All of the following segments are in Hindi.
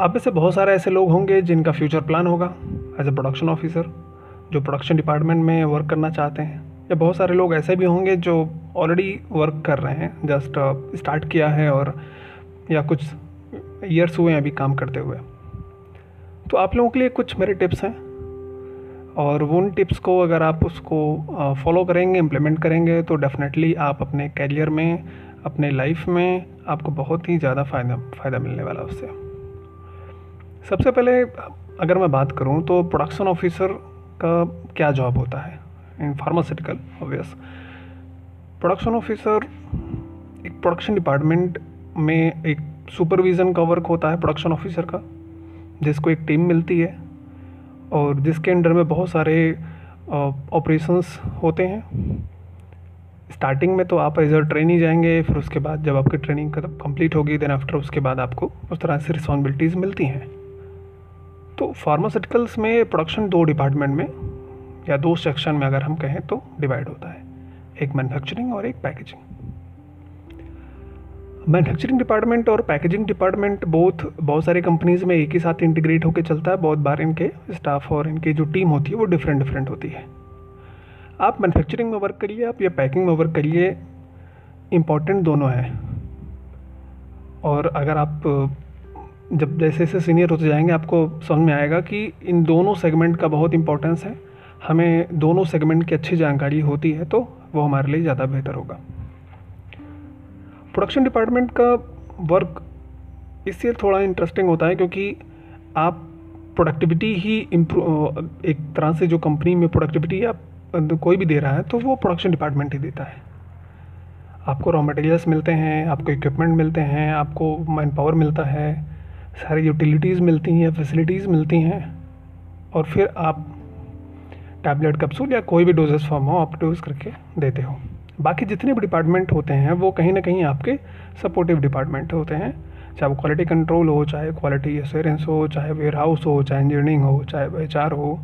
आप में से बहुत सारे ऐसे लोग होंगे जिनका फ्यूचर प्लान होगा एज ए प्रोडक्शन ऑफिसर जो प्रोडक्शन डिपार्टमेंट में वर्क करना चाहते हैं। या बहुत सारे लोग ऐसे भी होंगे जो ऑलरेडी वर्क कर रहे हैं जस्ट स्टार्ट uh, किया है और या कुछ ईयर्स हुए हैं अभी काम करते हुए। तो आप लोगों के लिए कुछ मेरे टिप्स हैं। और उन टिप्स को अगर आप उसको फॉलो uh, करेंगे इम्प्लीमेंट करेंगे तो डेफिनेटली आप अपने कैरियर में अपने लाइफ में आपको बहुत ही ज़्यादा फ़ायदा फ़ायदा मिलने वाला उससे। सबसे पहले, अगर मैं बात करूँ तो प्रोडक्शन ऑफिसर का क्या जॉब होता है? In pharmaceutical obvious production officer एक प्रोडक्शन डिपार्टमेंट में एक सुपरविज़न का वर्क होता है प्रोडक्शन ऑफिसर का, जिसको एक टीम मिलती है और जिसके अंडर में बहुत सारे ऑपरेशंस होते हैं। स्टार्टिंग में तो आप एज अ ट्रेनिंग जाएँगे, फिर उसके बाद जब आपकी ट्रेनिंग कंप्लीट होगी देन आफ्टर उसके बाद आपको उस तरह से रिस्पॉन्सिबिलिटीज़ मिलती हैं। तो फार्मास्यूटिकल्स में प्रोडक्शन दो डिपार्टमेंट में या दो सेक्शन में अगर हम कहें तो डिवाइड होता है। एक मैन्युफैक्चरिंग और एक पैकेजिंग मैन्युफैक्चरिंग डिपार्टमेंट और पैकेजिंग डिपार्टमेंट बोथ बहुत सारी कंपनीज़ में एक ही साथ इंटीग्रेट होकर चलता है। बहुत बार इनके स्टाफ और इनकी जो टीम होती है वो डिफरेंट डिफरेंट होती है। आप मैन्युफैक्चरिंग में वर्क करिए, आप या पैकिंग में वर्क करिए इंपॉर्टेंट दोनों हैं। और अगर आप जब जैसे जैसे सीनियर होते जाएँगे, आपको समझ में आएगा कि इन दोनों सेगमेंट का बहुत इंपॉर्टेंस है। हमें दोनों सेगमेंट की अच्छी जानकारी होती है तो वो हमारे लिए ज़्यादा बेहतर होगा। प्रोडक्शन डिपार्टमेंट का वर्क इससे थोड़ा इंटरेस्टिंग होता है क्योंकि आप प्रोडक्टिविटी ही इम्प्रूव एक तरह से जो कंपनी में प्रोडक्टिविटी आप कोई भी दे रहा है तो वो प्रोडक्शन डिपार्टमेंट ही देता है। आपको रॉ मटेरियल्स मिलते हैं, आपको इक्विपमेंट मिलते हैं, आपको मैन पावर मिलता है। सारी यूटिलिटीज़ मिलती हैं फैसिलिटीज़ मिलती हैं, और फिर आप टैबलेट कैप्सूल या कोई भी डोजेस फॉर्म हो, आप डोज करके देते हो। बाकी जितने भी डिपार्टमेंट होते हैं, वो कहीं ना कहीं आपके सपोर्टिव डिपार्टमेंट होते हैं। चाहे वो क्वालिटी कंट्रोल हो, चाहे क्वालिटी एश्योरेंस हो, चाहे वेयर हाउस हो, चाहे इंजीनियरिंग हो, चाहे एच हो,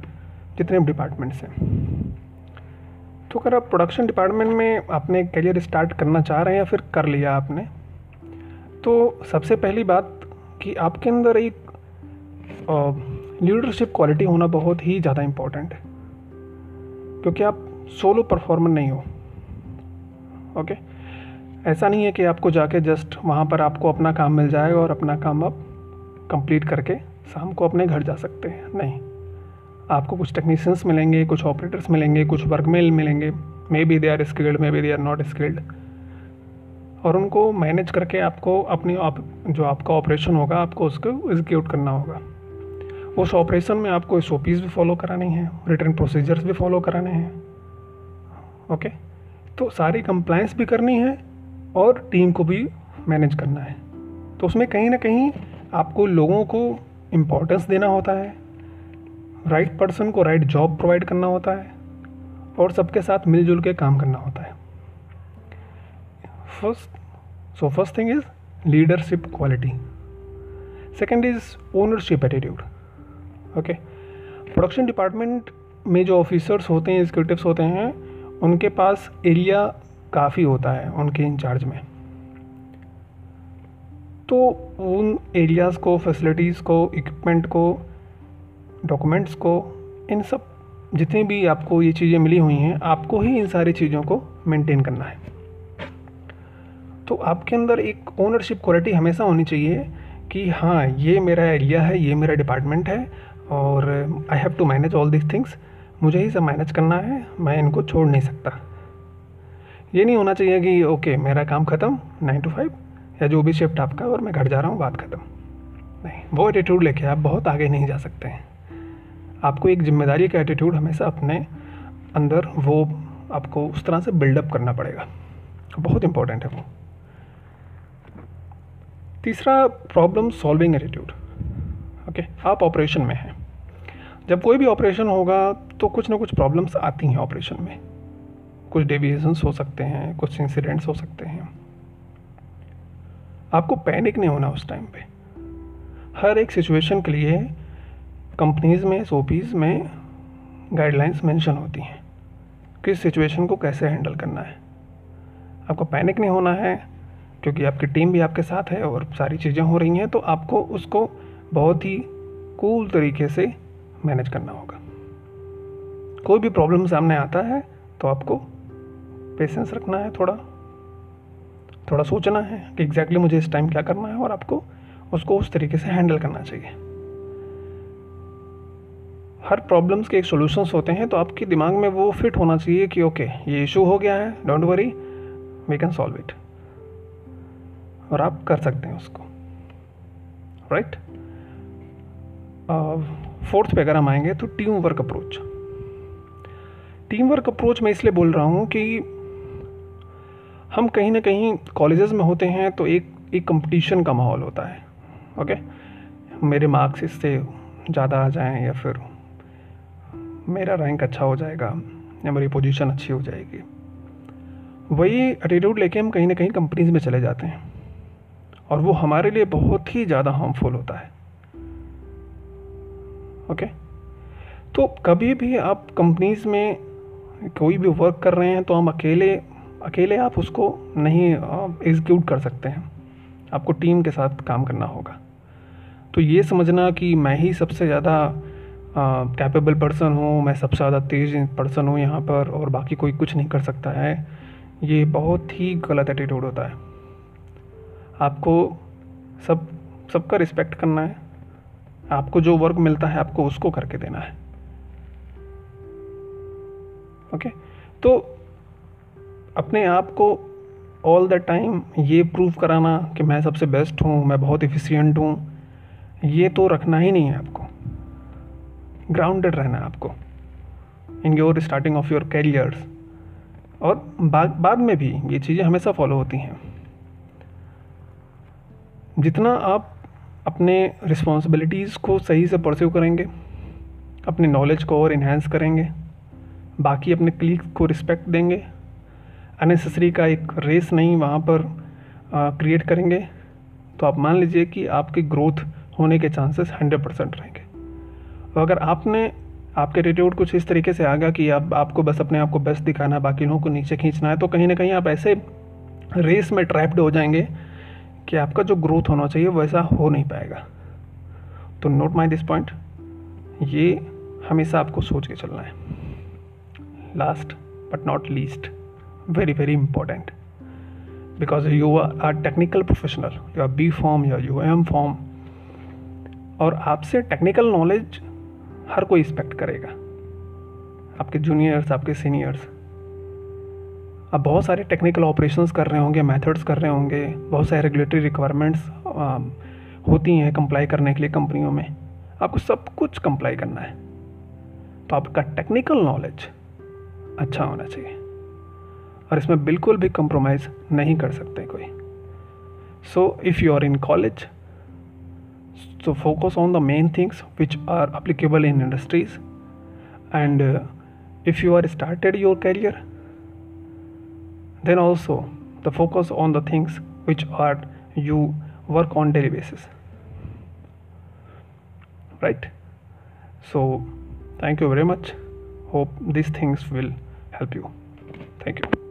जितने भी डिपार्टमेंट्स हैं। तो अगर आप प्रोडक्शन डिपार्टमेंट में अपने करियर स्टार्ट करना चाह रहे हैं या फिर कर लिया आपने तो सबसे पहली बात कि आपके अंदर एक लीडरशिप क्वालिटी होना बहुत ही ज़्यादा इम्पोर्टेंट है। क्योंकि आप सोलो परफॉर्मर नहीं हो। ओके ऐसा नहीं है कि आपको जाके जस्ट वहाँ पर आपको अपना काम मिल जाएगा और अपना काम आप कंप्लीट करके शाम को अपने घर जा सकते हैं। नहीं। आपको कुछ टेक्नीशियंस मिलेंगे, कुछ ऑपरेटर्स मिलेंगे, कुछ वर्कमेल मिलेंगे। May be they are skilled may be they are not skilled और उनको मैनेज करके आपको अपनी आप जो आपका ऑपरेशन होगा, आपको उसको एग्जीक्यूट करना होगा। उस ऑपरेशन में आपको एस भी फॉलो करानी है रिटर्न प्रोसीजर्स भी फॉलो कराने हैं ओके तो सारी कंप्लाइंस भी करनी है और टीम को भी मैनेज करना है। तो उसमें कहीं ना कहीं आपको लोगों को इम्पोर्टेंस देना होता है राइट पर्सन को राइट जॉब प्रोवाइड करना होता है और सबके साथ मिलजुल के काम करना होता है। First, so first thing is leadership quality. Second is ownership attitude. Okay? Production department में जो ऑफिसर्स होते हैं एग्जीक्यूटिव्स होते हैं, उनके पास एरिया काफ़ी होता है, उनके इंचार्ज में। तो उन एरियाज़ को फैसिलिटीज़ को इक्विपमेंट को डॉक्यूमेंट्स को, इन सब जितनी भी आपको ये चीज़ें मिली हुई हैं, आपको ही इन सारी चीज़ों को मेंटेन करना है। तो आपके अंदर एक ओनरशिप क्वालिटी हमेशा होनी चाहिए कि हाँ ये मेरा एरिया है, ये मेरा डिपार्टमेंट है और I have to manage all this things मुझे ही सब मैनेज करना है, मैं इनको छोड़ नहीं सकता। ये नहीं होना चाहिए कि ओके मेरा काम ख़त्म नाइन टू फाइव या जो भी शिफ्ट आपका और मैं घर जा रहा हूँ, बात ख़त्म। नहीं, वो एटीट्यूड लेके आप बहुत आगे नहीं जा सकते। हैं आपको एक ज़िम्मेदारी का एटीट्यूड हमेशा अपने अंदर वो आपको उस तरह से बिल्डअप करना पड़ेगा। बहुत इंपॉर्टेंट है वो। तीसरा प्रॉब्लम सॉल्विंग एटीट्यूड ओके आप ऑपरेशन में हैं। जब कोई भी ऑपरेशन होगा तो कुछ ना कुछ प्रॉब्लम्स आती हैं ऑपरेशन में। कुछ डेविएशंस हो सकते हैं, कुछ इंसिडेंट्स हो सकते हैं। आपको पैनिक नहीं होना उस टाइम पे। हर एक सिचुएशन के लिए कंपनीज़ में एस में गाइडलाइंस मेंशन होती हैं। किस सिचुएशन को कैसे हैंडल करना है। आपको पैनिक नहीं होना है क्योंकि आपकी टीम भी आपके साथ है और सारी चीज़ें हो रही हैं तो आपको उसको बहुत ही कूल तरीके से मैनेज करना होगा। कोई भी प्रॉब्लम सामने आता है तो आपको पेशेंस रखना है थोड़ा। थोड़ा सोचना है कि एग्जैक्टली मुझे इस टाइम क्या करना है और आपको उसको उस तरीके से हैंडल करना चाहिए। हर प्रॉब्लम्स के एक सोल्यूशंस होते हैं तो आपके दिमाग में वो फिट होना चाहिए कि ओके ये इशू हो गया है don't worry we can solve it और आप कर सकते हैं उसको। राइट फोर्थ पे अगर हम आएँगे तो team work approach team work approach मैं इसलिए बोल रहा हूँ कि हम कहीं ना कहीं कॉलेजेस में होते हैं तो एक एक कंपटीशन का माहौल होता है। ओके मेरे मार्क्स इससे ज़्यादा आ जाएँ या फिर मेरा रैंक अच्छा हो जाएगा या मेरी पोजीशन अच्छी हो जाएगी। वही एटीट्यूड लेके हम कहीं ना कहीं कंपनीज़ में चले जाते हैं। और वो हमारे लिए बहुत ही ज़्यादा हार्मफुल होता है। ओके तो कभी भी आप कंपनीज़ में कोई भी वर्क कर रहे हैं तो हम अकेले अकेले आप उसको नहीं एग्जीक्यूट कर सकते हैं। आपको टीम के साथ काम करना होगा। तो ये समझना कि मैं ही सबसे ज़्यादा कैपेबल पर्सन हूँ, मैं सबसे ज़्यादा तेज़ पर्सन हूँ यहाँ पर और बाकी कोई कुछ नहीं कर सकता है, ये बहुत ही गलत एटीट्यूड होता है। आपको सब, सबका रिस्पेक्ट करना है। आपको जो वर्क मिलता है, आपको उसको करके देना है। ओके तो अपने आप को ऑल द टाइम ये प्रूव कराना कि मैं सबसे बेस्ट हूँ, मैं बहुत इफ़िशियंट हूँ, ये तो रखना ही नहीं है आपको। ग्राउंडेड रहना है आपको in your starting of your careers और बाद में भी ये चीज़ें हमेशा फॉलो होती हैं। जितना आप अपने रिस्पॉन्सिबिलिटीज़ को सही से परस्यू करेंगे, अपने नॉलेज को और इन्हेंस करेंगे, बाकी अपने क्लीग को रिस्पेक्ट देंगे अनेसेसरी का एक रेस नहीं वहाँ पर क्रिएट करेंगे तो आप मान लीजिए कि आपकी ग्रोथ होने के चांसेस हंड्रेड परसेंट रहेंगे। तो अगर आपने, आपके एटीट्यूड कुछ इस तरीके से आ गया कि आप आपको बस अपने आप को बेस्ट दिखाना बाकी लोगों को नीचे खींचना है तो कहीं ना कहीं आप ऐसे रेस में ट्रैप्ड हो जाएँगे कि आपका जो ग्रोथ होना चाहिए वैसा हो नहीं पाएगा। तो नोट माई दिस पॉइंट ये हमेशा आपको सोच के चलना है। Last but not least very very important because you are technical professional you are B pharm या यू एम फॉर्म और आपसे टेक्निकल नॉलेज हर कोई एक्सपेक्ट करेगा। आपके जूनियर्स आपके सीनियर्स आप बहुत सारे टेक्निकल ऑपरेशंस कर रहे होंगे मेथड्स कर रहे होंगे बहुत सारे रेगुलेटरी रिक्वायरमेंट्स होती हैं कंप्लाई करने के लिए कंपनियों में। आपको सब कुछ कंप्लाई करना है। तो आपका टेक्निकल नॉलेज अच्छा होना चाहिए। और इसमें बिल्कुल भी कंप्रोमाइज़ नहीं कर सकते कोई। So if you are in college focus on the main things which are applicable in industries. And uh, if you are started your career then also the focus on the things which are you work on daily basis. Right? So thank you very much. Hope these things will help you. Thank you